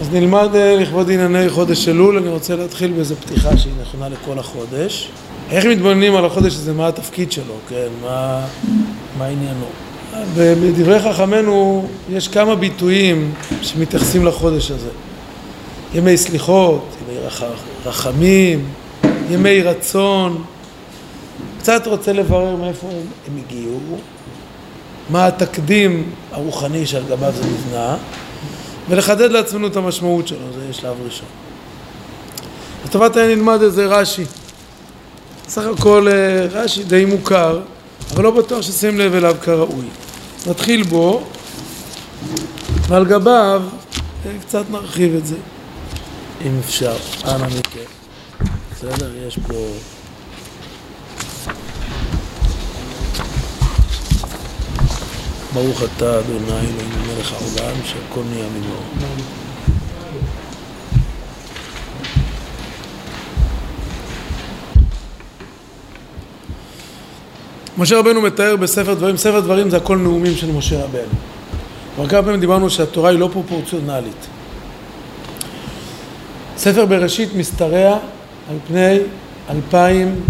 אז נלמד אה, לכבוד ענייני חודש אלול, אני רוצה להתחיל באיזו פתיחה שהיא נכונה לכל החודש. איך מתבוננים על החודש הזה, מה התפקיד שלו, כן, מה, מה עניינו. בדברי חכמינו יש כמה ביטויים שמתייחסים לחודש הזה. ימי סליחות, ימי רחמים, ימי רצון. קצת רוצה לברר מאיפה הם, הם הגיעו, מה התקדים הרוחני שעל גביו זה נבנה. ולחדד לעצמנו את המשמעות שלו, זה שלב ראשון. לטובת העניין נלמד איזה רש"י. סך הכל אה, רש"י די מוכר, אבל לא בטוח ששים לב אליו כראוי. נתחיל בו, ועל גביו אה, קצת נרחיב את זה, אם אפשר. אנא מכם. בסדר? יש פה... ברוך אתה אדוני אלוהים מלך העולם שהכל נהיה ממנו. משה רבנו מתאר בספר דברים, ספר דברים זה הכל נאומים של משה רבנו. כבר כמה פעמים דיברנו שהתורה היא לא פרופורציונלית. ספר בראשית משתרע על פני אלפיים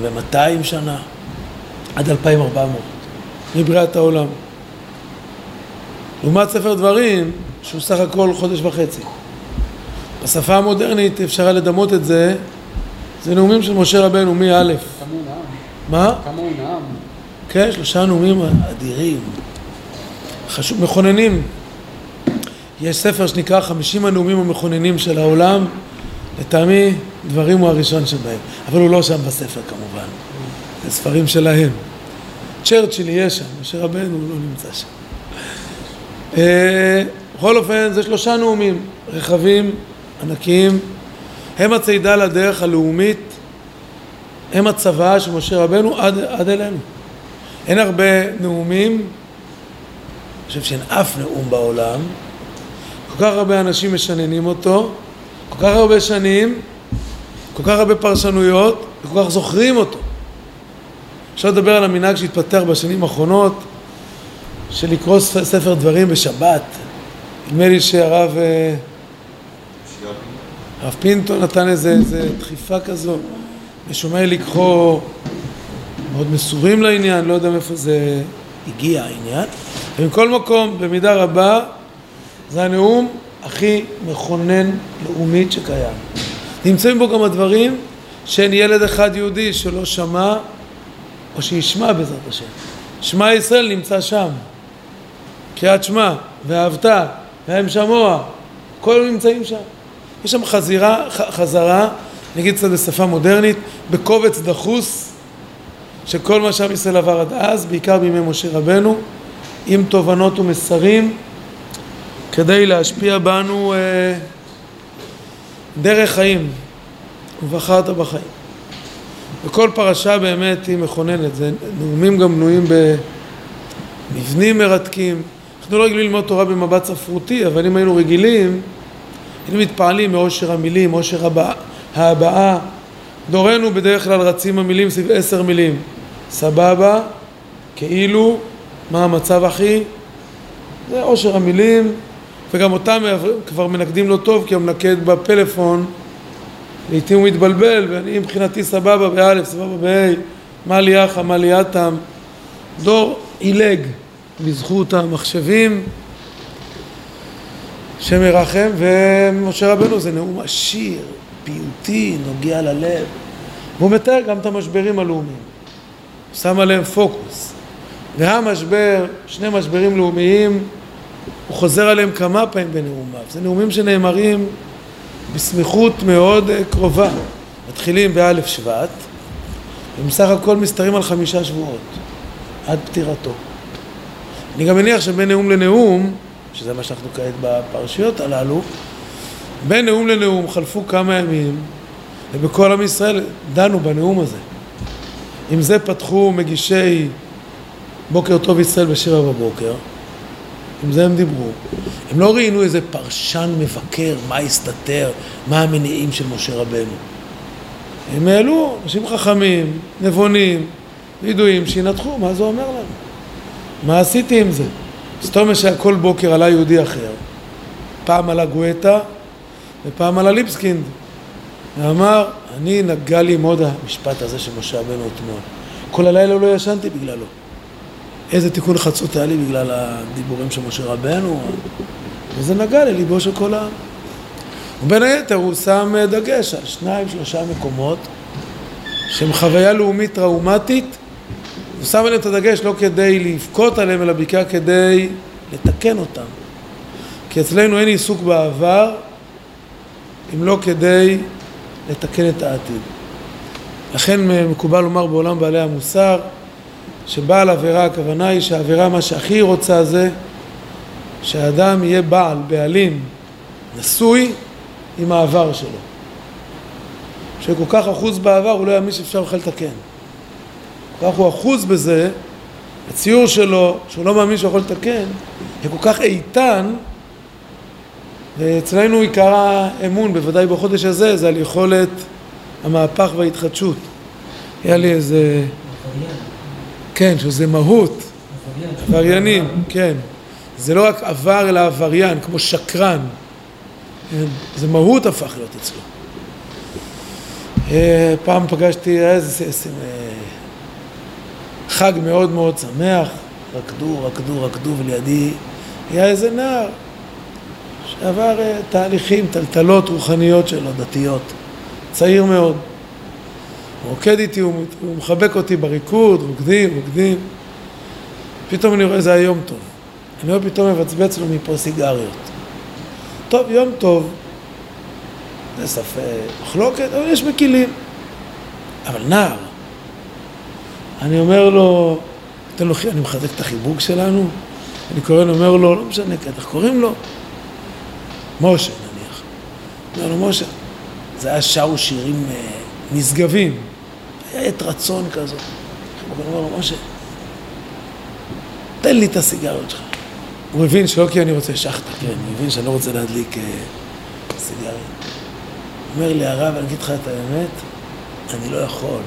ומאתיים שנה, עד אלפיים ארבע מאות. מבריאת העולם. לעומת ספר דברים, שהוא סך הכל חודש וחצי. בשפה המודרנית אפשר לדמות את זה, זה נאומים של משה רבנו מא'. מה? כמה הוא נאם? כן, שלושה נאומים אדירים, חשוב, מכוננים. יש ספר שנקרא חמישים הנאומים המכוננים של העולם, לטעמי דברים הוא הראשון שבהם, אבל הוא לא שם בספר כמובן, זה ספרים שלהם. צ'רצ'יל יהיה שם, משה רבנו לא נמצא שם. אה, בכל אופן, זה שלושה נאומים רחבים, ענקיים, הם הצידה לדרך הלאומית, הם הצוואה של משה רבנו עד, עד אלינו. אין הרבה נאומים, אני חושב שאין אף נאום בעולם, כל כך הרבה אנשים משננים אותו, כל כך הרבה שנים, כל כך הרבה פרשנויות, וכל כך זוכרים אותו. אפשר לדבר על המנהג שהתפתח בשנים האחרונות של לקרוא ספר דברים בשבת. נדמה לי שהרב אה, הרב פינטו נתן איזה, איזה דחיפה כזו, ושומע לקחו מאוד מסורים לעניין, לא יודע מאיפה זה הגיע העניין. ומכל מקום, במידה רבה, זה הנאום הכי מכונן לאומית שקיים. נמצאים בו גם הדברים שאין ילד אחד יהודי שלא שמע או שישמע בעזרת השם. שמע ישראל נמצא שם. קריאת שמע, ואהבת, והם שמוע, כל נמצאים שם. יש שם חזירה, חזרה, נגיד קצת בשפה מודרנית, בקובץ דחוס, שכל מה שעם ישראל עבר עד אז, בעיקר בימי משה רבנו, עם תובנות ומסרים, כדי להשפיע בנו אה, דרך חיים, ובחרת בחיים. וכל פרשה באמת היא מכוננת, זה נאומים גם בנויים במבנים מרתקים. אנחנו לא רגילים ללמוד תורה במבט ספרותי, אבל אם היינו רגילים, היינו מתפעלים מאושר המילים, מאושר ההבעה. דורנו בדרך כלל רצים המילים סביב עשר מילים. סבבה, כאילו, מה המצב אחי? זה אושר המילים, וגם אותם כבר מנקדים לו טוב כי הוא מנקד בפלאפון לעתים הוא מתבלבל, ואני מבחינתי סבבה באלף, סבבה בה', מה לי יחא, מה לי יתם. דור עילג בזכות המחשבים שמרחם, ומשה רבנו זה נאום עשיר, פיוטי, נוגע ללב. והוא מתאר גם את המשברים הלאומיים. שם עליהם פוקוס. והמשבר, שני משברים לאומיים, הוא חוזר עליהם כמה פעמים בנאומיו. זה נאומים שנאמרים בסמיכות מאוד אה, קרובה. מתחילים באלף שבט, ובסך הכל מסתרים על חמישה שבועות, עד פטירתו. אני גם מניח שבין נאום לנאום, שזה מה שאנחנו כעת בפרשיות הללו, בין נאום לנאום חלפו כמה ימים, ובכל עם ישראל דנו בנאום הזה. עם זה פתחו מגישי בוקר טוב ישראל בשבע בבוקר, עם זה הם דיברו. הם לא ראיינו איזה פרשן מבקר, מה הסתתר, מה המניעים של משה רבנו. הם העלו אנשים חכמים, נבונים, ידועים, שינתחו מה זה אומר לנו. מה עשיתי עם זה? סתום שהיה כל בוקר עלה יהודי אחר, פעם עלה גואטה ופעם עלה ליבסקינד ואמר, אני נגע לי מאוד המשפט הזה של משה רבנו אתמול כל הלילה לא ישנתי בגללו איזה תיקון חצות היה לי בגלל הדיבורים של משה רבנו? וזה נגע לליבו של כל העם ובין היתר הוא שם דגש על שניים שלושה מקומות שהם חוויה לאומית טראומטית. הוא שם עליהם את הדגש לא כדי לבכות עליהם אלא בעיקר כדי לתקן אותם. כי אצלנו אין עיסוק בעבר אם לא כדי לתקן את העתיד. לכן מקובל לומר בעולם בעלי המוסר שבעל עבירה הכוונה היא שהעבירה מה שהכי רוצה זה שהאדם יהיה בעל, בעלים, נשוי עם העבר שלו. שכל כך אחוז בעבר הוא לא יאמין שאפשר בכלל לתקן. כל כך הוא אחוז בזה, הציור שלו, שהוא לא מאמין שהוא יכול לתקן, הוא כל כך איתן ואצלנו עיקר האמון, בוודאי בחודש הזה, זה על יכולת המהפך וההתחדשות. היה לי איזה... כן, שזה מהות. עבריינים, כן. זה לא רק עבר אלא עבריין, כמו שקרן. כן, זה מהות הפך להיות אצלו. אה, פעם פגשתי, איזה אה, חג מאוד מאוד שמח, רקדו, רקדו, רקדו, ולידי היה איזה נער שעבר אה, תהליכים, טלטלות רוחניות שלו, דתיות. צעיר מאוד. הוא רוקד איתי, הוא, מחבק אותי בריקוד, רוקדים, רוקדים. פתאום אני רואה, זה היה יום טוב. אני רואה פתאום מבצבץ לו מפה סיגריות. טוב, יום טוב, זה ספק, מחלוקת, אבל יש מקילים. אבל נער. אני אומר לו, תן לו, אני מחזק את החיבוק שלנו, אני קורא לו, אומר לו, לא משנה, איך קוראים לו? משה נניח. אומר לו, משה, זה היה שרו שירים אה, נשגבים, עת רצון כזאת. הוא אומר לו, משה, תן לי את הסיגריות שלך. הוא הבין שלא כי אני רוצה שחטה, כן, הוא הבין שאני לא רוצה להדליק אה, סיגריות. הוא אומר לי, הרב, אני אגיד לך את האמת, אני לא יכול.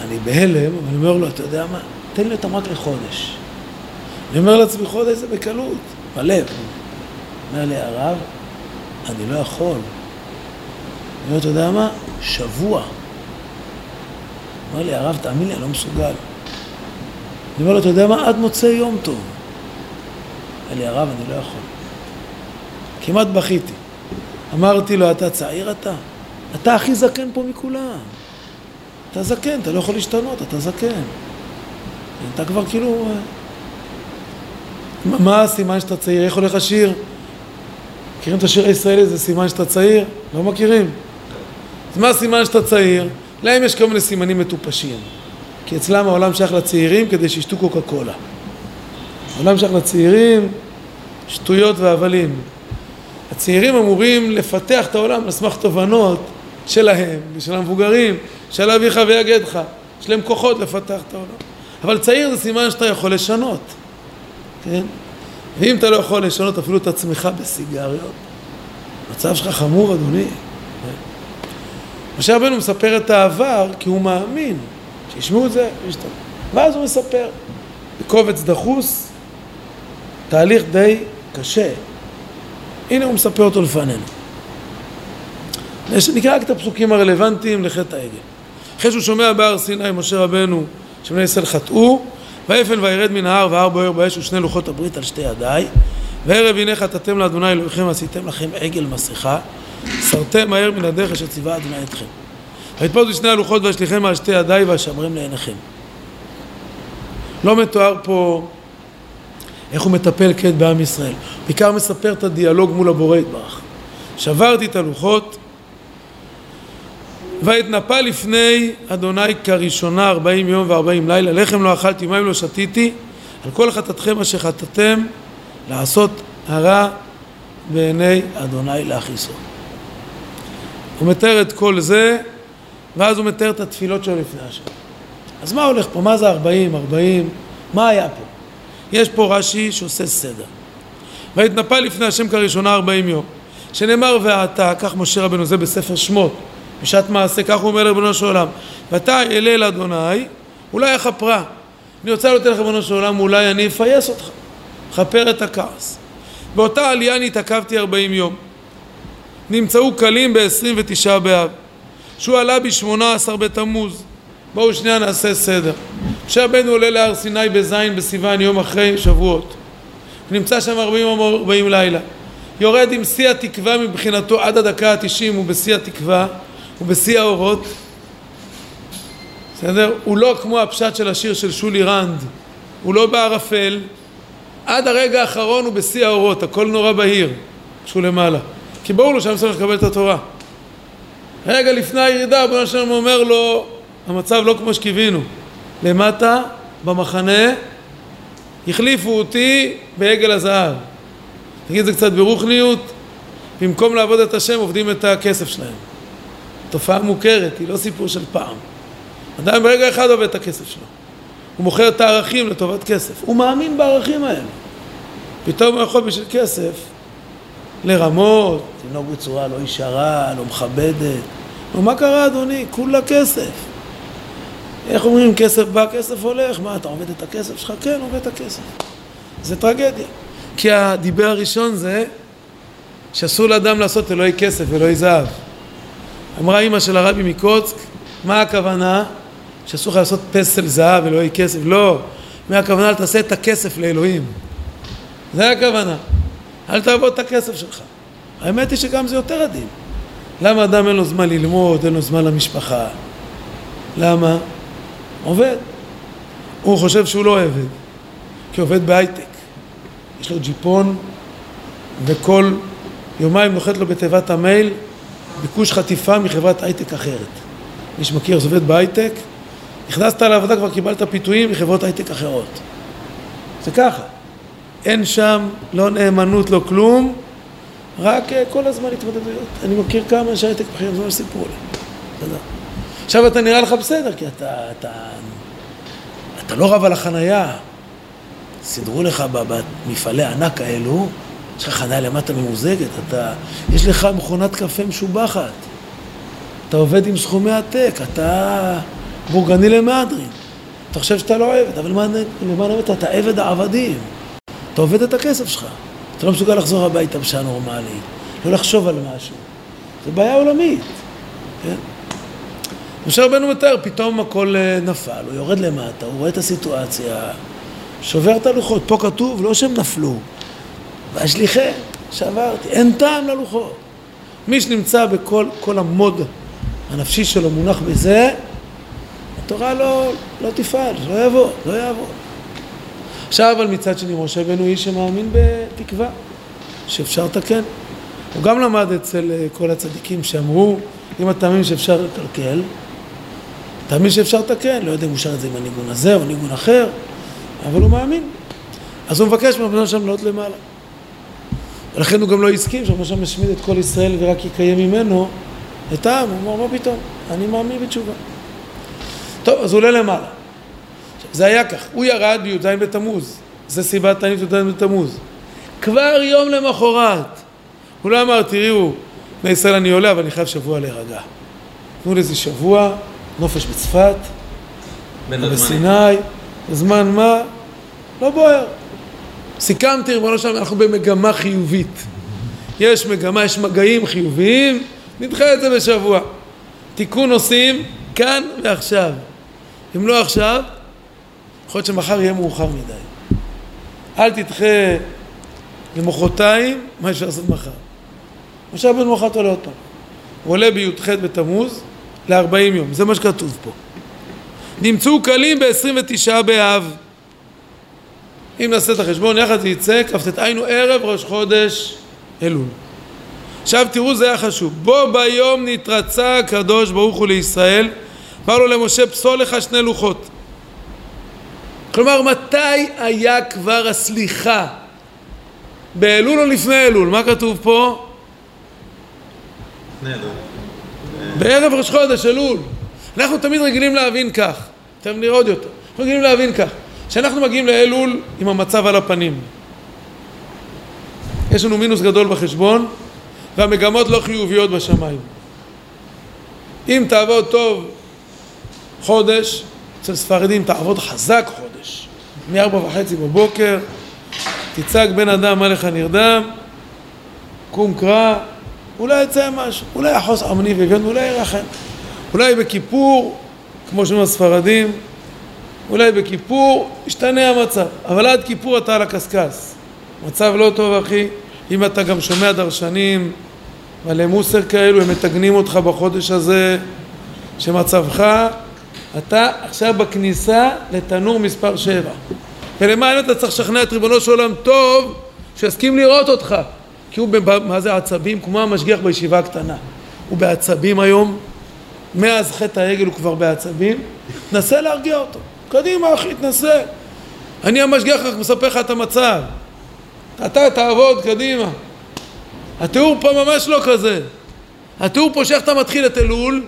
אני בהלם, אבל אני אומר לו, אתה יודע מה? תן לי אותם רק לחודש. אני אומר לעצמי, חודש זה בקלות. בלב. אומר לי הרב, אני לא יכול. אני אומר, אתה יודע מה? שבוע. אומר לי, הרב, תאמין לי, אני לא מסוגל. אני אומר לו, אתה יודע מה? עד מוצאי יום טוב. אומר לי, הרב, אני לא יכול. כמעט בכיתי. אמרתי לו, אתה צעיר אתה? אתה הכי זקן פה מכולם. אתה זקן, אתה לא יכול להשתנות, אתה זקן. אתה כבר כאילו... מה הסימן שאתה צעיר? איך הולך השיר? מכירים את השיר הישראלי? זה סימן שאתה צעיר? לא מכירים? אז מה הסימן שאתה צעיר? להם יש כל מיני סימנים מטופשים. כי אצלם העולם שייך לצעירים כדי שישתו קוקה קולה. העולם שייך לצעירים, שטויות והבלים. הצעירים אמורים לפתח את העולם על סמך תובנות שלהם ושל המבוגרים, של אביך ויגדך. יש להם כוחות לפתח את העולם. אבל צעיר זה סימן שאתה יכול לשנות. כן? ואם אתה לא יכול לשנות אפילו את עצמך בסיגריות, המצב שלך חמור, אדוני. משה רבנו מספר את העבר כי הוא מאמין, שישמעו את זה, וישתנה. ואז הוא מספר, בקובץ דחוס, תהליך די קשה. הנה הוא מספר אותו לפנינו. נקרא רק את הפסוקים הרלוונטיים לחטא העגל. אחרי שהוא שומע בהר סיני, משה רבנו, שבני ישראל חטאו, ויפן וירד מן ההר והר בוער באש ושני לוחות הברית על שתי ידיי וערב הנה חטאתם לאדוני אלוהיכם עשיתם לכם עגל מסכה סרתם מהר מן הדרך אשר ציווה אדוני אתכם. ויתפוס שני הלוחות וישליכם על שתי ידיי ואשמרם לעיניכם. לא מתואר פה איך הוא מטפל כעת בעם ישראל. בעיקר מספר את הדיאלוג מול הבורא יתברך. שברתי את הלוחות ואתנפל לפני אדוני כראשונה ארבעים יום וארבעים לילה. לחם לא אכלתי מים לא שתיתי. על כל חטאתכם אשר חטאתם לעשות הרע בעיני אדוני להכיסו. הוא מתאר את כל זה ואז הוא מתאר את התפילות שלו לפני השם. אז מה הולך פה? מה זה ארבעים? ארבעים? מה היה פה? יש פה רש"י שעושה סדר. ויתנפל לפני השם כראשונה ארבעים יום. שנאמר ועתה, כך משה רבנו זה בספר שמות בשעת מעשה, כך הוא אומר לריבונו של עולם. ואתה אלה אל אדוני, אולי יכפרה. אני רוצה לתת לך ריבונו של עולם, אולי אני אפייס אותך, כפר את הכעס. באותה עלייה אני התעכבתי ארבעים יום. נמצאו קלים ב-29 באב. שהוא עלה ב-18 בתמוז. בואו שנייה נעשה סדר. משה רבנו עולה להר סיני בזין בסיוון יום אחרי שבועות. נמצא שם 40 40 לילה. יורד עם שיא התקווה מבחינתו עד הדקה התשעים הוא בשיא התקווה, הוא בשיא האורות. בסדר? הוא לא כמו הפשט של השיר של שולי רנד, הוא לא בערפל. עד הרגע האחרון הוא בשיא האורות, הכל נורא בהיר, כשהוא למעלה. כי ברור לו שם צריך לקבל את התורה. רגע לפני הירידה, בוא נשאר אומר לו, המצב לא כמו שקיווינו. למטה, במחנה, החליפו אותי בעגל הזהב. נגיד זה קצת ברוחניות, במקום לעבוד את השם עובדים את הכסף שלהם. תופעה מוכרת, היא לא סיפור של פעם. אדם ברגע אחד עובד את הכסף שלו. הוא מוכר את הערכים לטובת כסף. הוא מאמין בערכים האלה. פתאום הוא יכול בשביל כסף לרמות, לנהוג בצורה לא ישרה, לא מכבדת. מה קרה אדוני? כולה כסף. איך אומרים כסף בא, כסף הולך? מה, אתה עובד את הכסף שלך? כן, עובד את הכסף. זה טרגדיה. כי הדיבר הראשון זה שאסור לאדם לעשות אלוהי כסף ואלוהי זהב. אמרה אימא של הרבי מקוצק, מה הכוונה? שאסור לך לעשות פסל זהב, אלוהי כסף. לא. מה הכוונה? תעשה את הכסף לאלוהים. זה הכוונה. אל תעבוד את הכסף שלך. האמת היא שגם זה יותר עדין. למה אדם אין לו זמן ללמוד, אין לו זמן למשפחה? למה? עובד. הוא חושב שהוא לא עבד, כי עובד בהייטק. יש לו ג'יפון, וכל יומיים נוחת לו בתיבת המייל ביקוש חטיפה מחברת הייטק אחרת. מי שמכיר, זה עובד בהייטק, נכנסת לעבודה, כבר קיבלת פיתויים מחברות הייטק אחרות. זה ככה. אין שם לא נאמנות, לא כלום, רק אה, כל הזמן התמודדויות. אני מכיר כמה אנשי הייטק בכירים, זה מה שסיפרו לי. תודה. עכשיו אתה נראה לך בסדר, כי אתה, אתה, אתה לא רב על החנייה. סידרו לך במפעלי ענק האלו, יש לך חנייה למטה ממוזגת, אתה, יש לך מכונת קפה משובחת, אתה עובד עם סכומי עתק, אתה בורגני למהדרין. אתה חושב שאתה לא עבד, אבל למען האמת אתה עבד העבדים. אתה עובד את הכסף שלך. אתה לא מסוגל לחזור הביתה בשעה נורמלית, לא לחשוב על משהו. זו בעיה עולמית, כן? משה רבנו מתאר, פתאום הכל אה, נפל, הוא יורד למטה, הוא רואה את הסיטואציה, שובר את הלוחות. פה כתוב, לא שהם נפלו, והשליחי, שברתי, אין טעם ללוחות. מי שנמצא בכל המוד הנפשי שלו מונח בזה, התורה לא, לא תפעל, לא יבוא, לא יעבוד. עכשיו אבל מצד שני משה בנו איש שמאמין בתקווה, שאפשר לתקן. הוא גם למד אצל אה, כל הצדיקים שאמרו, אם אתה מאמין שאפשר לקלקל, תאמין שאפשר לתקן, לא יודע אם הוא שר את זה עם הניגון הזה או ניגון אחר, אבל הוא מאמין. אז הוא מבקש מהבנו שם לעלות למעלה. ולכן הוא גם לא הסכים שהבנו שם ישמיד את כל ישראל ורק יקיים ממנו את העם. הוא אמר, מה פתאום? אני מאמין בתשובה. טוב, אז הוא עולה למעלה. זה היה כך, הוא ירד בי"ז בתמוז, זה סיבת תענית י"ז בתמוז. כבר יום למחרת, הוא לא אמר, תראו, בני ישראל אני עולה, אבל אני חייב שבוע להירגע. תנו לזה שבוע, נופש בצפת, בסיני, זמן מה, לא בוער. סיכמתי, ריבונו שלום, אנחנו במגמה חיובית. יש מגמה, יש מגעים חיוביים, נדחה את זה בשבוע. תיקון עושים כאן ועכשיו. אם לא עכשיו, יכול להיות שמחר יהיה מאוחר מדי. אל תדחה למחרתיים מה אפשר לעשות מחר. משה רבנו מחרת עולה עוד פעם. הוא עולה בי"ח בתמוז ל-40 יום, זה מה שכתוב פה. נמצאו קלים ב-29 באב. אם נעשה את החשבון יחד זה יצא כ"ט היינו ערב ראש חודש אלול. עכשיו תראו זה היה חשוב. בו ביום נתרצה הקדוש ברוך הוא לישראל, אמר לו למשה פסול לך שני לוחות. כלומר, מתי היה כבר הסליחה? באלול או לפני אלול? מה כתוב פה? בערב ראש חודש, אלול. אנחנו תמיד רגילים להבין כך, תכף נראה עוד יותר, אנחנו רגילים להבין כך, כשאנחנו מגיעים לאלול עם המצב על הפנים. יש לנו מינוס גדול בחשבון והמגמות לא חיוביות בשמיים. אם תעבוד טוב חודש, אצל ספרדים תעבוד חזק חודש, מארבע וחצי בבוקר, תצעק בן אדם מה לך נרדם, קום קרא, אולי יצא משהו, אולי יחוס עמני ואביון, אולי ירחם, אולי בכיפור, כמו שאומרים הספרדים, אולי בכיפור ישתנה המצב, אבל עד כיפור אתה על הקשקש, מצב לא טוב אחי, אם אתה גם שומע דרשנים מלא מוסר כאלו, הם מתגנים אותך בחודש הזה, שמצבך, אתה עכשיו בכניסה לתנור מספר שבע. ולמען אתה צריך לשכנע את ריבונו של עולם טוב, שיסכים לראות אותך. כי הוא, מה זה עצבים? כמו המשגיח בישיבה הקטנה. הוא בעצבים היום, מאז חטא העגל הוא כבר בעצבים, תנסה להרגיע אותו. קדימה אחי, תנסה. אני המשגיח רק מספר לך את המצב. אתה תעבוד, קדימה. התיאור פה ממש לא כזה. התיאור פה שאיך אתה מתחיל את אלול,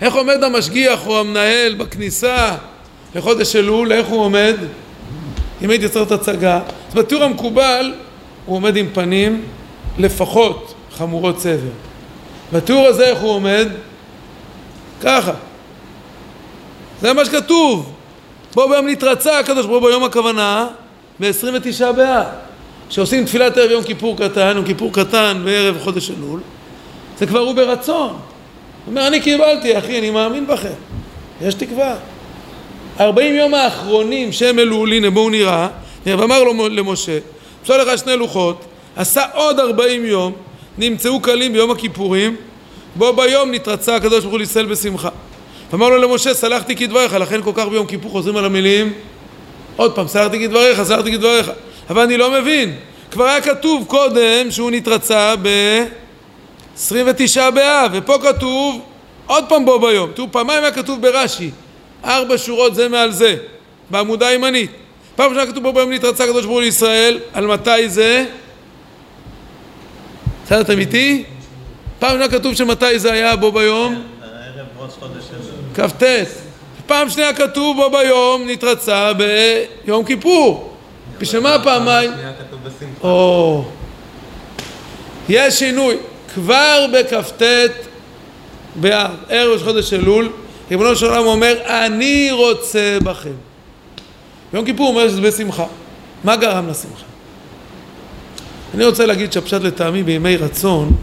איך עומד המשגיח או המנהל בכניסה לחודש אלול, איך הוא עומד? אם הייתי צריך את הצגה. אז בתיאור המקובל הוא עומד עם פנים לפחות חמורות סבר. בתיאור הזה איך הוא עומד? ככה. זה מה שכתוב. בוא ביום נתרצה הקדוש ברוך הוא ביום הכוונה ב-29 באב. שעושים תפילת ערב יום כיפור קטן, יום כיפור קטן בערב חודש אלול, זה כבר הוא ברצון. הוא אומר, אני קיבלתי, אחי, אני מאמין בכם. יש תקווה. ארבעים יום האחרונים שהם אלול, הנה בואו נראה, ואמר לו למשה, אפשר לך שני לוחות, עשה עוד ארבעים יום, נמצאו קלים ביום הכיפורים, בו ביום נתרצה הקדוש ברוך הוא לישראל בשמחה. אמר לו למשה, סלחתי כדבריך, לכן כל כך ביום כיפור חוזרים על המילים, עוד פעם, סלחתי כדבריך, סלחתי כדבריך. אבל אני לא מבין. כבר היה כתוב קודם שהוא נתרצה ב-29 באב, ופה כתוב עוד פעם בו ביום. תראו, פעמיים היה כתוב ברש"י, ארבע שורות זה מעל זה, בעמודה הימנית. פעם ראשונה כתוב בו ביום נתרצה הקדוש ברוך הוא לישראל, על מתי זה? בסדר, אתם איתי? פעם ראשונה כתוב שמתי זה היה בו ביום? כ"ט. פעם שנייה כתוב בו ביום נתרצה ביום כיפור. בשביל מה פעמיים? יש שינוי. כבר בכ"ט באב, ערב ראש חודש אלול, ריבונו של עולם אומר, אני רוצה בכם. ביום כיפור אומר שזה בשמחה. מה גרם לשמחה? אני רוצה להגיד שהפשט לטעמי בימי רצון,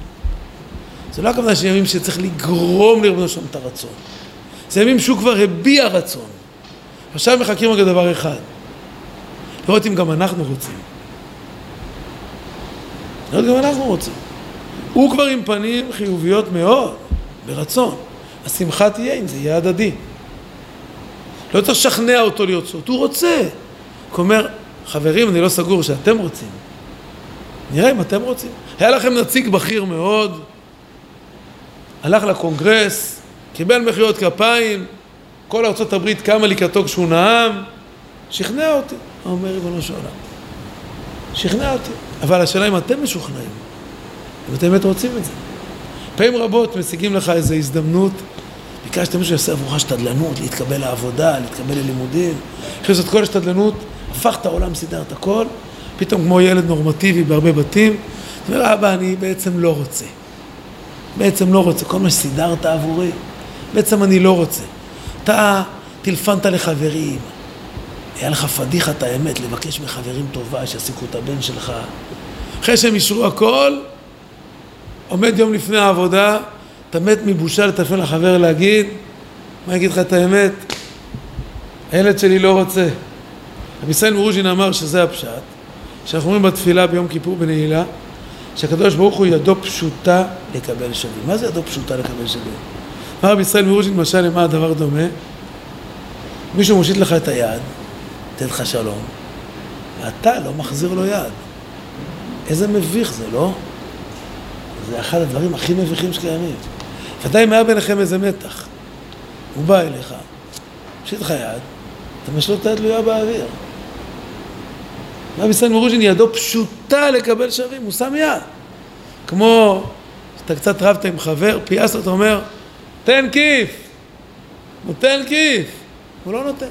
זה לא הכוונה של ימים שצריך לגרום לריבונו של עולם את הרצון. זה ימים שהוא כבר הביע רצון. עכשיו מחכים רק לדבר אחד. לראות אם גם אנחנו רוצים. לראות גם אנחנו רוצים. הוא כבר עם פנים חיוביות מאוד, ברצון. השמחה תהיה אם זה יהיה הדדי. לא צריך לשכנע אותו לרצות, הוא רוצה. הוא אומר, חברים, אני לא סגור שאתם רוצים. נראה אם אתם רוצים. היה לכם נציג בכיר מאוד, הלך לקונגרס, קיבל מחיאות כפיים, כל ארה"ב קמה לקראתו כשהוא נאם, שכנע אותי. אומר ריבונו של עולם. שכנע אותי. אבל השאלה אם אתם משוכנעים, אם אתם באמת רוצים את זה. פעמים רבות משיגים לך איזו הזדמנות, ביקשת מישהו שיעשה עבורך שתדלנות, להתקבל לעבודה, להתקבל ללימודים, אחרי זאת כל השתדלנות, הפכת העולם, סידרת הכל, פתאום כמו ילד נורמטיבי בהרבה בתים, אתה אומר, אבא, אני בעצם לא רוצה. בעצם לא רוצה, כל מה שסידרת עבורי, בעצם אני לא רוצה. אתה טלפנת לחברים, היה לך פדיחת האמת לבקש מחברים טובה שיעסיקו את הבן שלך. אחרי שהם אישרו הכל, עומד יום לפני העבודה, אתה מת מבושה לטלפון לחבר להגיד, מה יגיד לך את האמת? הילד שלי לא רוצה. רבי ישראל מרוז'ין אמר שזה הפשט, שאנחנו אומרים בתפילה ביום כיפור בנעילה, שהקדוש ברוך הוא ידו פשוטה לקבל שווים. מה זה ידו פשוטה לקבל שווים? אמר רבי ישראל מרוז'ין, למשל, למה הדבר דומה? מישהו מושיט לך את היד, תן לך שלום, ואתה לא מחזיר לו יד. איזה מביך זה, לא? זה אחד הדברים הכי מביכים שקיימים. ודאי אם היה ביניכם איזה מתח. הוא בא אליך, מושיט לך יד, אתה משלות את היד תלויה באוויר. רבי סן מרוז'ין ידו פשוטה לקבל שווים, הוא שם יד. כמו שאתה קצת רבת עם חבר, פייסת אותו, אומר, תן כיף, נותן כיף, הוא לא נותן.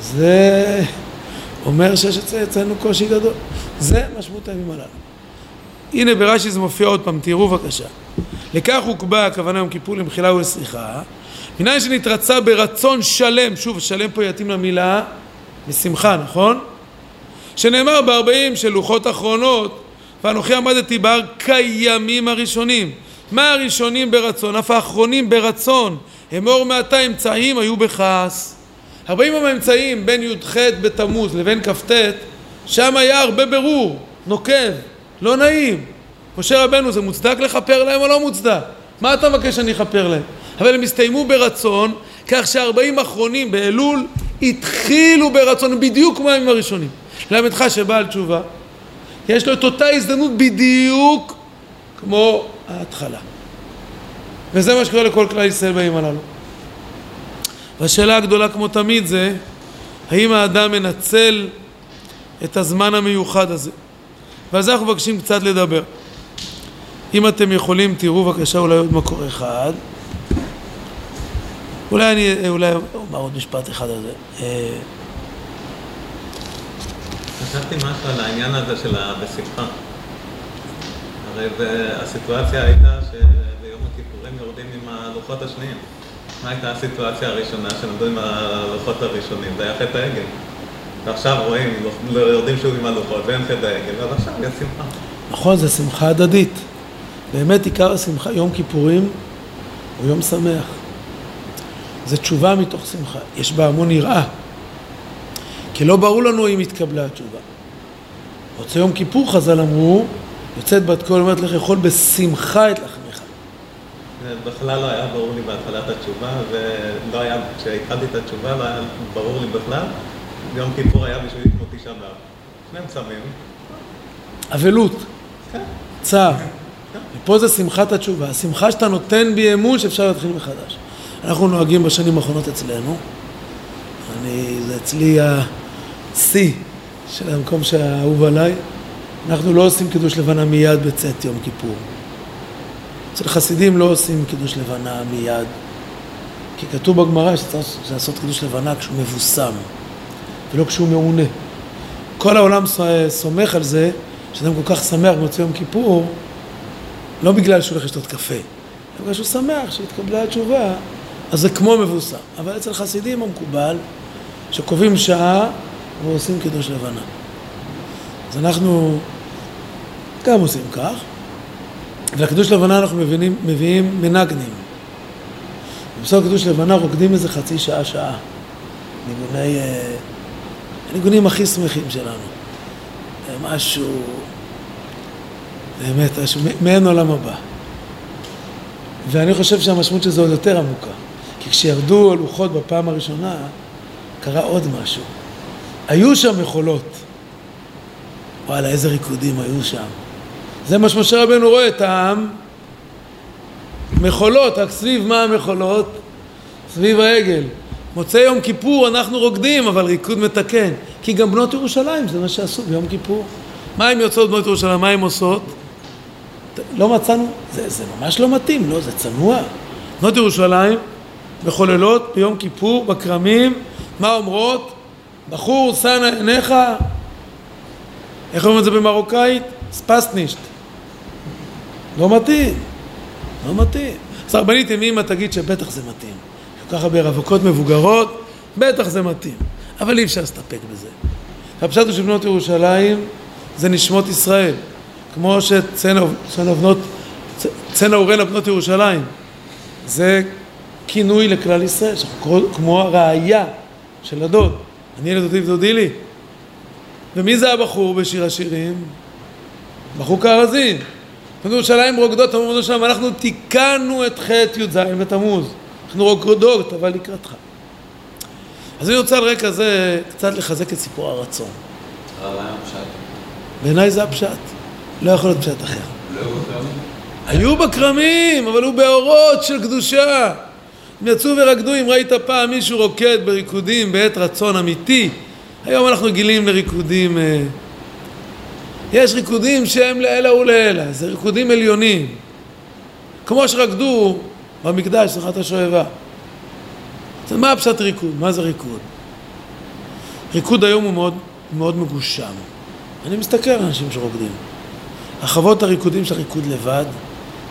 זה אומר שיש אצלנו קושי גדול. זה משמעות הימים הללו. הנה ברש"י זה מופיע עוד פעם, תראו בבקשה. לכך הוקבע הכוונה יום כיפור למחילה ולסליחה, מניין שנתרצה ברצון שלם, שוב, שלם פה יתאים למילה משמחה, נכון? שנאמר בארבעים של לוחות אחרונות, ואנוכי עמדתי בהר כימים הראשונים. מה הראשונים ברצון? אף האחרונים ברצון. אמור מעתה אמצעים היו בכעס. ארבעים האמצעים בין י"ח בתמוז לבין כ"ט, שם היה הרבה ברור, נוקב, לא נעים. משה רבנו, זה מוצדק לכפר להם או לא מוצדק? מה אתה מבקש שאני אכפר להם? אבל הם הסתיימו ברצון, כך שהארבעים האחרונים באלול התחילו ברצון, בדיוק כמו הימים הראשונים. ללמדך שבעל תשובה, יש לו את אותה הזדמנות בדיוק כמו ההתחלה. וזה מה שקורה לכל כלל ישראל בימים הללו. והשאלה הגדולה כמו תמיד זה, האם האדם מנצל את הזמן המיוחד הזה? ועל זה אנחנו מבקשים קצת לדבר. אם אתם יכולים, תראו בבקשה אולי עוד מקור אחד. אולי אני, אולי אומר עוד משפט אחד על זה. אה, חשבתי משהו על העניין הזה של בשמחה. הרי הסיטואציה הייתה שביום הכיפורים יורדים עם הלוחות השניים. מה הייתה הסיטואציה הראשונה שנדעו עם הלוחות הראשונים? זה היה חטא העגל. ועכשיו רואים, לא יורדים שוב עם הלוחות ואין חטא העגל, אז עכשיו יש שמחה. נכון, זה שמחה הדדית. באמת עיקר השמחה, יום כיפורים הוא יום שמח. זה תשובה מתוך שמחה. יש בה המון יראה. כי לא ברור לנו אם התקבלה התשובה. רוצה יום כיפור חז"ל אמרו, יוצאת בת קול אומרת לך יכול בשמחה את לחמך. בכלל לא היה ברור לי בהתחלת התשובה, ולא היה, כשהתחלתי את התשובה לא היה ברור לי בכלל. יום כיפור היה בשבילי כמו תשעה באב. שניהם צמים. אבלות. כן. צער. ופה זה שמחת התשובה. השמחה שאתה נותן בי אמון שאפשר להתחיל מחדש. אנחנו נוהגים בשנים האחרונות אצלנו. אני, זה אצלי השיא של המקום שהאהוב עליי. אנחנו לא עושים קידוש לבנה מיד בצאת יום כיפור. אצל חסידים לא עושים קידוש לבנה מיד. כי כתוב בגמרא שצריך לעשות קידוש לבנה כשהוא מבוסם, ולא כשהוא מעונה. כל העולם סומך על זה, שאדם כל כך שמח במוצאי יום כיפור, לא בגלל שהוא הולך לשתות קפה, אלא בגלל שהוא שמח שהתקבלה התשובה, אז זה כמו מבוסם. אבל אצל חסידים המקובל, שקובעים שעה ועושים קידוש לבנה. אז אנחנו גם עושים כך, ולקידוש לבנה אנחנו מבינים, מביאים מנגנים. בסוף קידוש לבנה רוקדים איזה חצי שעה, שעה. ניגוני... אה, הניגונים הכי שמחים שלנו. משהו, באמת, משהו מעין עולם הבא. ואני חושב שהמשמעות של זה עוד יותר עמוקה. כי כשירדו הלוחות בפעם הראשונה, קרה עוד משהו. היו שם מחולות. וואלה, איזה ריקודים היו שם. זה מה שמשה רבנו רואה את העם. מחולות, רק סביב מה המחולות? סביב העגל. מוצאי יום כיפור אנחנו רוקדים, אבל ריקוד מתקן. כי גם בנות ירושלים זה מה שעשו ביום כיפור. מה הן יוצאות בנות ירושלים? מה הן עושות? לא מצאנו, זה, זה ממש לא מתאים, לא, זה צנוע. בנות ירושלים מחוללות ביום כיפור, בכרמים, מה אומרות? בחור, סנה עיניך, איך אומרים את זה במרוקאית? ספסנישט. לא מתאים, לא מתאים. סרבנית ימימה תגיד שבטח זה מתאים. כל כך הרבה רווקות מבוגרות, בטח זה מתאים. אבל אי אפשר להסתפק בזה. הפשט הוא שבנות ירושלים זה נשמות ישראל. כמו שצנע בנות, צנע ורנה בנות ירושלים. זה כינוי לכלל ישראל, כמו הראייה של הדוד. אני לדודי ודודי לי. ומי זה הבחור בשיר השירים? בחור כארזין. בנות ירושלים רוקדות, בנות ירושלים, אנחנו תיקנו את חטא י"ז בתמוז. אנחנו רוקדות, אבל לקראתך. אז אני רוצה על רקע זה קצת לחזק את סיפור הרצון. בעיניי זה הפשט. לא יכול להיות פשט אחר. היו בכרמים, אבל הוא באורות של קדושה. הם יצאו ורקדו, אם ראית פעם מישהו רוקד בריקודים בעת רצון אמיתי, היום אנחנו רגילים לריקודים... אה, יש ריקודים שהם לעילא ולעילא, זה ריקודים עליונים. כמו שרקדו במקדש, שיחת השואבה. אז מה הפשט ריקוד? מה זה ריקוד? ריקוד היום הוא מאוד, מאוד מגושם. אני מסתכל על אנשים שרוקדים. החוות הריקודים של הריקוד לבד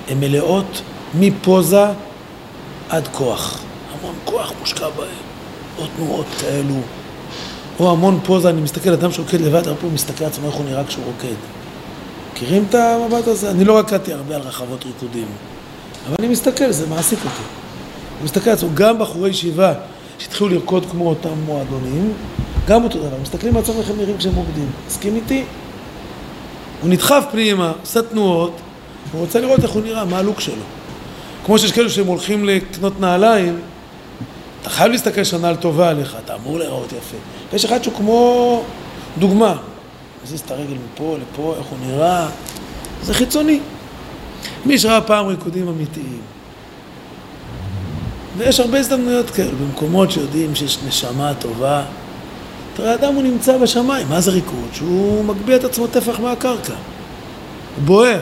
הן מלאות מפוזה עד כוח. המון כוח מושקע בהם, או תנועות כאלו, או המון פוזה, אני מסתכל, אדם שרוקד לבד, הרבה פעמים מסתכל על עצמו איך הוא נראה כשהוא רוקד. מכירים את המבט הזה? אני לא רקדתי הרבה על רחבות ריקודים, אבל אני מסתכל, זה מעסיק אותי. אני מסתכל על עצמו, גם בחורי ישיבה שהתחילו לרקוד כמו אותם מועדונים, גם אותו דבר, מסתכלים על עצמם איך הם נראים כשהם עובדים. מסכים איתי? הוא נדחף פנימה, עושה תנועות, הוא רוצה לראות איך הוא נראה, מה הלוק שלו. כמו שיש כאלו שהם הולכים לקנות נעליים, אתה חייב להסתכל שהנעל טובה עליך, אתה אמור להיראות יפה. ויש אחד שהוא כמו דוגמה, מזיז את הרגל מפה לפה, איך הוא נראה, זה חיצוני. מי שראה פעם ריקודים אמיתיים, ויש הרבה הזדמנויות כאלה, במקומות שיודעים שיש נשמה טובה. תראה, אדם הוא נמצא בשמיים, מה זה ריקוד? שהוא מגביה את עצמו טפח מהקרקע. הוא בוער.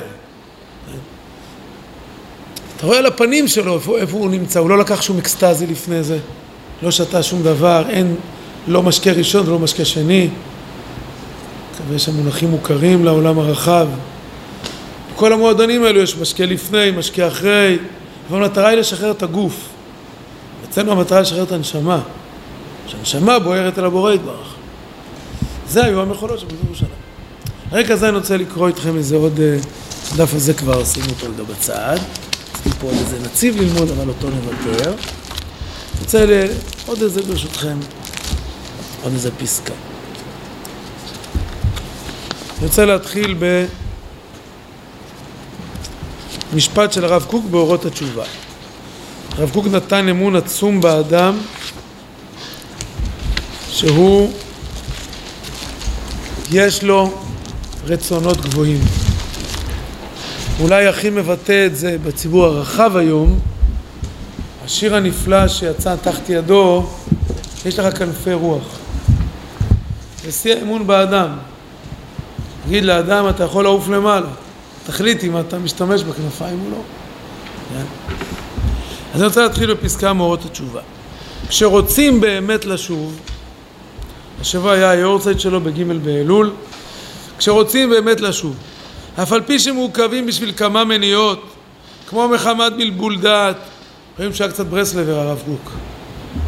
אתה רואה על הפנים שלו איפה, איפה הוא נמצא, הוא לא לקח שום אקסטזי לפני זה, לא שתה שום דבר, אין לא משקה ראשון ולא משקה שני. מקווה שהמונחים מוכרים לעולם הרחב. בכל המועדונים האלו יש משקה לפני, משקה אחרי, אבל המטרה היא לשחרר את הגוף. אצלנו המטרה לשחרר את הנשמה, שהנשמה בוערת אל הבורא יתברך. זה היו המכולות של בית ירושלים. הרקע הזה אני רוצה לקרוא איתכם איזה עוד אה, דף הזה כבר, שימו אותו רגע בצד. רציתי פה עוד איזה נציב ללמוד, אבל אותו נוותר. אני רוצה ל... עוד איזה ברשותכם, עוד איזה פסקה. אני רוצה להתחיל במשפט של הרב קוק באורות התשובה. הרב קוק נתן אמון עצום באדם שהוא יש לו רצונות גבוהים. אולי הכי מבטא את זה בציבור הרחב היום, השיר הנפלא שיצא תחת ידו, יש לך כנפי רוח. זה שיא האמון באדם. תגיד לאדם, אתה יכול לעוף למעלה. תחליט אם אתה משתמש בכנפיים או לא. כן? אז אני רוצה להתחיל בפסקה מאורות התשובה. כשרוצים באמת לשוב, השבוע היה היורצייט שלו בג' באלול, כשרוצים באמת לשוב, אף על פי שמעוכבים בשביל כמה מניעות, כמו מחמת בלבול דעת, רואים שהיה קצת ברסלבר הרב קוק,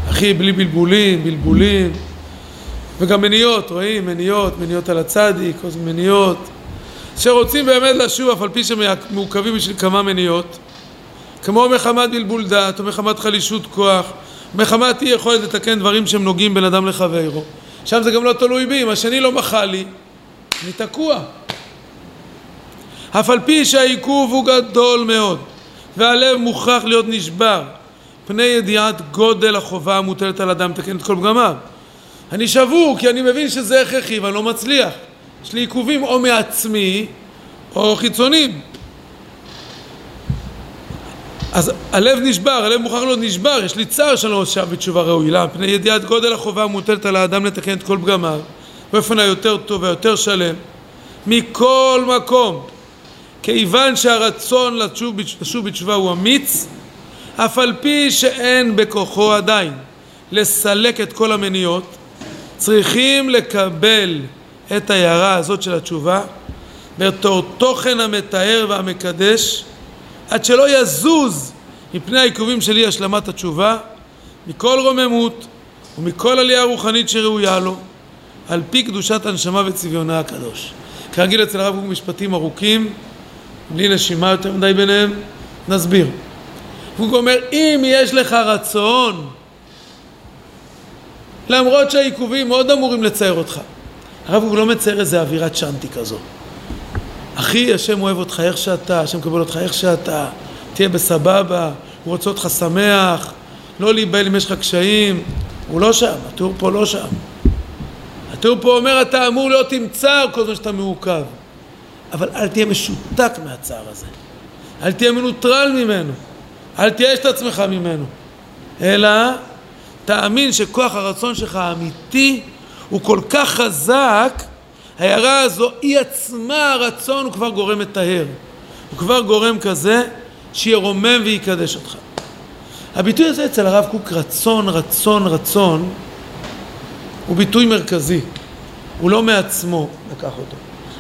אחי בלי בלבולים, בלבולים, וגם מניעות, רואים? מניעות, מניעות על הצדיק, מניעות, שרוצים באמת לשוב אף על פי שמעוכבים בשביל כמה מניעות, כמו מחמת בלבול דעת, או מחמת חלישות כוח, מחמת אי יכולת לתקן דברים שהם נוגעים בין אדם לחברו. שם זה גם לא תלוי בי, אם השני לא מחה לי, אני תקוע. אף על פי שהעיכוב הוא גדול מאוד, והלב מוכרח להיות נשבר, פני ידיעת גודל החובה המוטלת על אדם לתקן את כל פגמיו. אני שבור כי אני מבין שזה הכרחי ואני לא מצליח. יש לי עיכובים או מעצמי או חיצוניים. אז הלב נשבר, הלב מוכרח להיות נשבר, יש לי צער שאני לא שב בתשובה ראויה, מפני ידיעת גודל החובה המוטלת על האדם לתקן את כל פגמיו, באופן היותר טוב והיותר שלם. מכל מקום, כיוון שהרצון לשוב, לשוב בתשובה הוא אמיץ, אף על פי שאין בכוחו עדיין לסלק את כל המניעות, צריכים לקבל את ההערה הזאת של התשובה בתור תוכן המתאר והמקדש עד שלא יזוז מפני העיכובים של אי השלמת התשובה מכל רוממות ומכל עלייה רוחנית שראויה לו על פי קדושת הנשמה וצביונה הקדוש. כרגיל אצל הרב משפטים ארוכים בלי נשימה יותר מדי ביניהם, נסביר. הוא אומר, אם יש לך רצון, למרות שהעיכובים מאוד אמורים לצייר אותך, הרב הוא לא מצייר איזה אווירת שאנטי כזו. אחי, השם אוהב אותך איך שאתה, השם מקבל אותך איך שאתה, תהיה בסבבה, הוא רוצה אותך שמח, לא להיבהל אם יש לך קשיים, הוא לא שם, התיאור פה לא שם. התיאור פה אומר, אתה אמור להיות עם צער כל זמן שאתה מעוכב. אבל אל תהיה משותק מהצער הזה. אל תהיה מנוטרל ממנו. אל תייאש את עצמך ממנו. אלא תאמין שכוח הרצון שלך האמיתי הוא כל כך חזק, ההערה הזו היא עצמה הרצון הוא כבר גורם מטהר. הוא כבר גורם כזה שירומם ויקדש אותך. הביטוי הזה אצל הרב קוק, רצון, רצון, רצון, הוא ביטוי מרכזי. הוא לא מעצמו לקח אותו.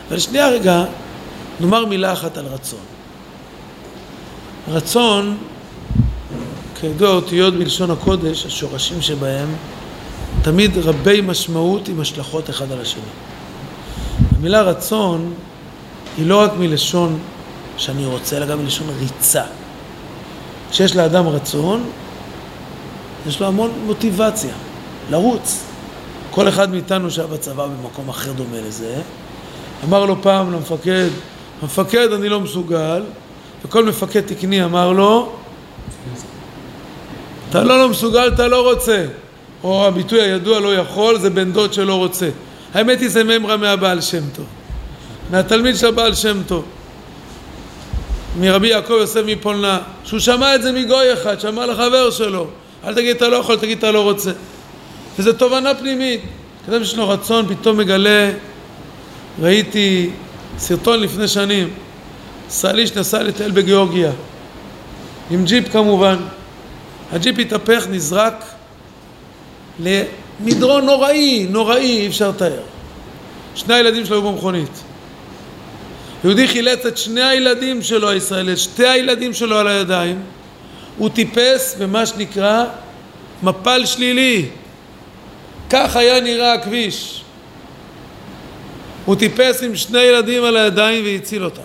אבל שנייה רגע, נאמר מילה אחת על רצון. רצון, כידוע אותיות בלשון הקודש, השורשים שבהם תמיד רבי משמעות עם השלכות אחד על השני. המילה רצון היא לא רק מלשון שאני רוצה, אלא גם מלשון ריצה. כשיש לאדם רצון, יש לו המון מוטיבציה, לרוץ. כל אחד מאיתנו שהיה בצבא במקום אחר דומה לזה, אמר לו פעם למפקד, המפקד אני לא מסוגל, וכל מפקד תקני אמר לו, אתה לא לא מסוגל, אתה לא רוצה. או הביטוי הידוע לא יכול, זה בן דוד שלא רוצה. האמת היא זה ממרה מהבעל שם טוב. מהתלמיד של הבעל שם טוב. מרבי יעקב יוסף מפולנה, שהוא שמע את זה מגוי אחד, שמע לחבר שלו, אל תגיד אתה לא יכול, תגיד אתה לא רוצה. וזו תובנה פנימית. כאדם שיש לו רצון, פתאום מגלה, ראיתי סרטון לפני שנים, ישראלי שנסע לטייל בגיאורגיה, עם ג'יפ כמובן. הג'יפ התהפך, נזרק למדרון נוראי, נוראי, אי אפשר לתאר. שני הילדים שלו היו במכונית. יהודי חילץ את שני הילדים שלו הישראלי, את שתי הילדים שלו על הידיים, הוא טיפס במה שנקרא מפל שלילי. כך היה נראה הכביש. הוא טיפס עם שני ילדים על הידיים והציל אותם.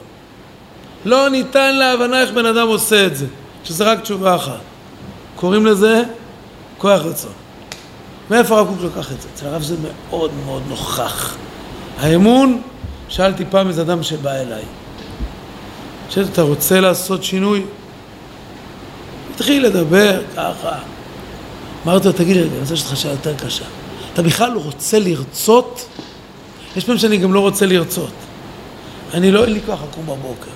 לא ניתן להבנה איך בן אדם עושה את זה, שזה רק תשובה אחת. קוראים לזה כוח רצון. מאיפה הרב קוק לקח את זה? אצל הרב זה מאוד מאוד נוכח. האמון, שאלתי פעם איזה אדם שבא אליי, שאלתי, אתה רוצה לעשות שינוי? התחיל לדבר ככה. אמרתי לו, תגיד לי, אני רוצה לשאול אותך שאלה יותר קשה. אתה בכלל רוצה לרצות? יש פעמים שאני גם לא רוצה לרצות. אני לא, אין לי כוח לקום בבוקר.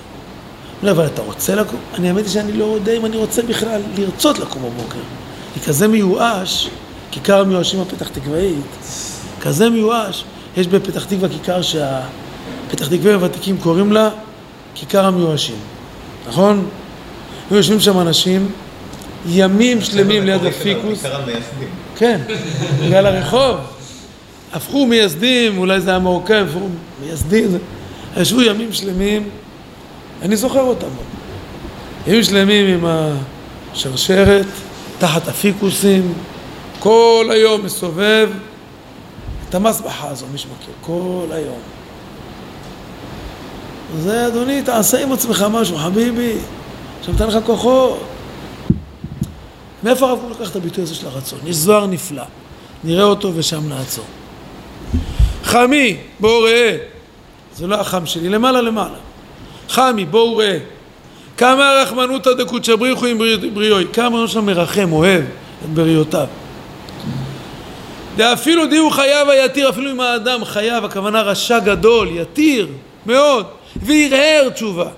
לא, אבל אתה רוצה לקום? אני האמת היא שאני לא יודע אם אני רוצה בכלל לרצות לקום בבוקר. אני כזה מיואש, כיכר המיואשים הפתח תקוואית, כזה מיואש. יש בפתח תקווה כיכר שהפתח תקווה הוותיקים קוראים לה כיכר המיואשים, נכון? היו יושבים שם אנשים ימים שלמים ליד הפיקוס. כן, בגלל הרחוב. הפכו מייסדים, אולי זה היה מרוקאים, הפכו מייסדים. ישבו ימים שלמים, אני זוכר אותם. ימים שלמים עם השרשרת, תחת הפיקוסים, כל היום מסובב את המסבחה הזו, מי שמכיר, כל היום. זה, אדוני, תעשה עם עצמך משהו, חביבי, שנותן לך כוחות. מאיפה הרב לקח את הביטוי הזה של הרצון? יש זוהר נפלא, נראה אותו ושם נעצור. חמי, בואו ראה, זה לא החם שלי, למעלה למעלה. חמי, בואו ראה. כמה רחמנותא דקודשא בריחו עם בריאוי, כמה ראש מרחם, אוהב את בריאותיו. דאפילו דיהו חייו היתיר, אפילו אם האדם חייב, הכוונה רשע גדול, יתיר מאוד, וירהר תשובה.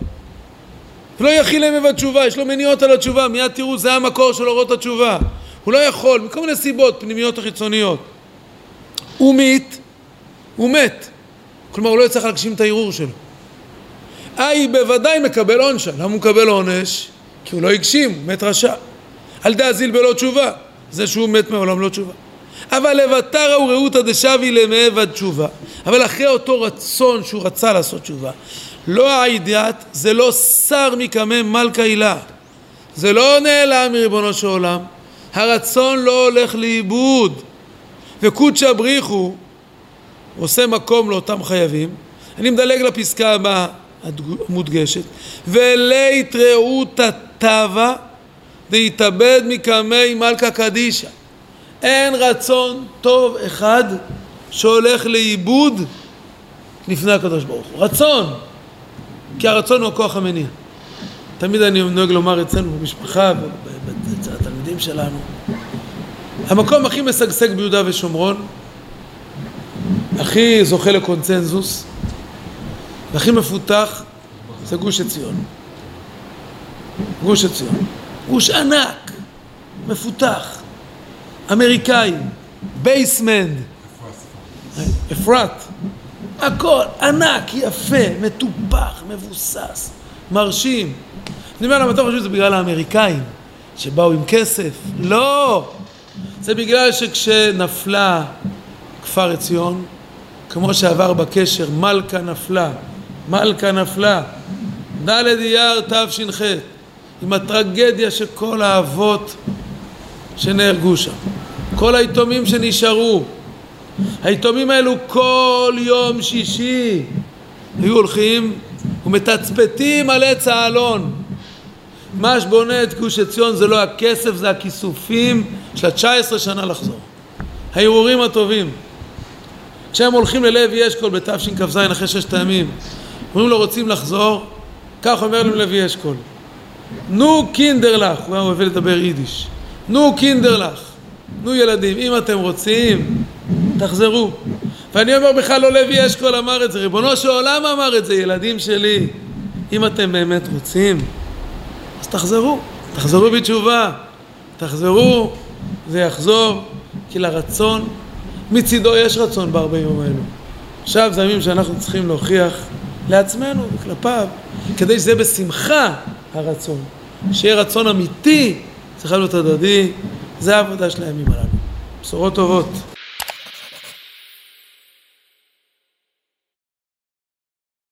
לא יכיל להם בתשובה, יש לו מניעות על התשובה, מיד תראו, זה המקור של אורות התשובה. הוא לא יכול, מכל מיני סיבות פנימיות או חיצוניות. הוא מת, הוא מת. כלומר, הוא לא יצטרך להגשים את הערעור שלו. איי, בוודאי מקבל עונש. למה הוא מקבל עונש? כי הוא לא הגשים, הוא מת רשע. על דאזיל בלא תשובה. זה שהוא מת מעולם לא תשובה. אבל לבטרה ורעותא דשבי למעבד תשובה. אבל אחרי אותו רצון שהוא רצה לעשות תשובה, לא הידיעת, זה לא שר מקמא מלכה הילה. זה לא נעלם מריבונו של עולם. הרצון לא הולך לאיבוד. וקודשא בריחו עושה מקום לאותם חייבים. אני מדלג לפסקה הבאה המודגשת. ולית רעותא תבה דהתאבד מקמי מלכה קדישא. אין רצון טוב אחד שהולך לאיבוד לפני הקדוש ברוך הוא. רצון, כי הרצון הוא הכוח המניע. תמיד אני נוהג לומר אצלנו במשפחה, אצל התלמידים שלנו, המקום הכי משגשג ביהודה ושומרון, הכי זוכה לקונצנזוס, והכי מפותח, זה גוש עציון. גוש עציון. גוש ענק, מפותח. אמריקאים, basement, אפרת, הכל ענק, יפה, מטופח, מבוסס, מרשים. אני אומר למה אתה חושב שזה בגלל האמריקאים שבאו עם כסף? לא! זה בגלל שכשנפלה כפר עציון, כמו שעבר בקשר, מלכה נפלה, מלכה נפלה, ד' אייר תש"ח, עם הטרגדיה שכל האבות שנהרגו שם, כל היתומים שנשארו. היתומים האלו כל יום שישי היו הולכים ומתצפתים על עץ האלון. מה שבונה את גוש עציון זה לא הכסף, זה הכיסופים של ה-19 שנה לחזור. הערעורים הטובים. כשהם הולכים ללוי אשכול בתשכ"ז אחרי ששת הימים, אומרים לו רוצים לחזור, כך אומר להם לוי אשכול, נו קינדר לך, הוא היה אוהב לדבר יידיש, נו קינדר לך, נו ילדים, אם אתם רוצים, תחזרו. ואני אומר בכלל לא לוי אשכול אמר את זה, ריבונו של עולם אמר את זה, ילדים שלי, אם אתם באמת רוצים, אז תחזרו, תחזרו בתשובה, תחזרו, זה יחזור, כי לרצון, מצידו יש רצון בארבעים יום האלו. עכשיו זה הימים שאנחנו צריכים להוכיח לעצמנו וכלפיו, כדי שזה בשמחה הרצון, שיהיה רצון אמיתי, צריך להיות הדדי, זה העבודה של הימים הללו. בשורות טובות.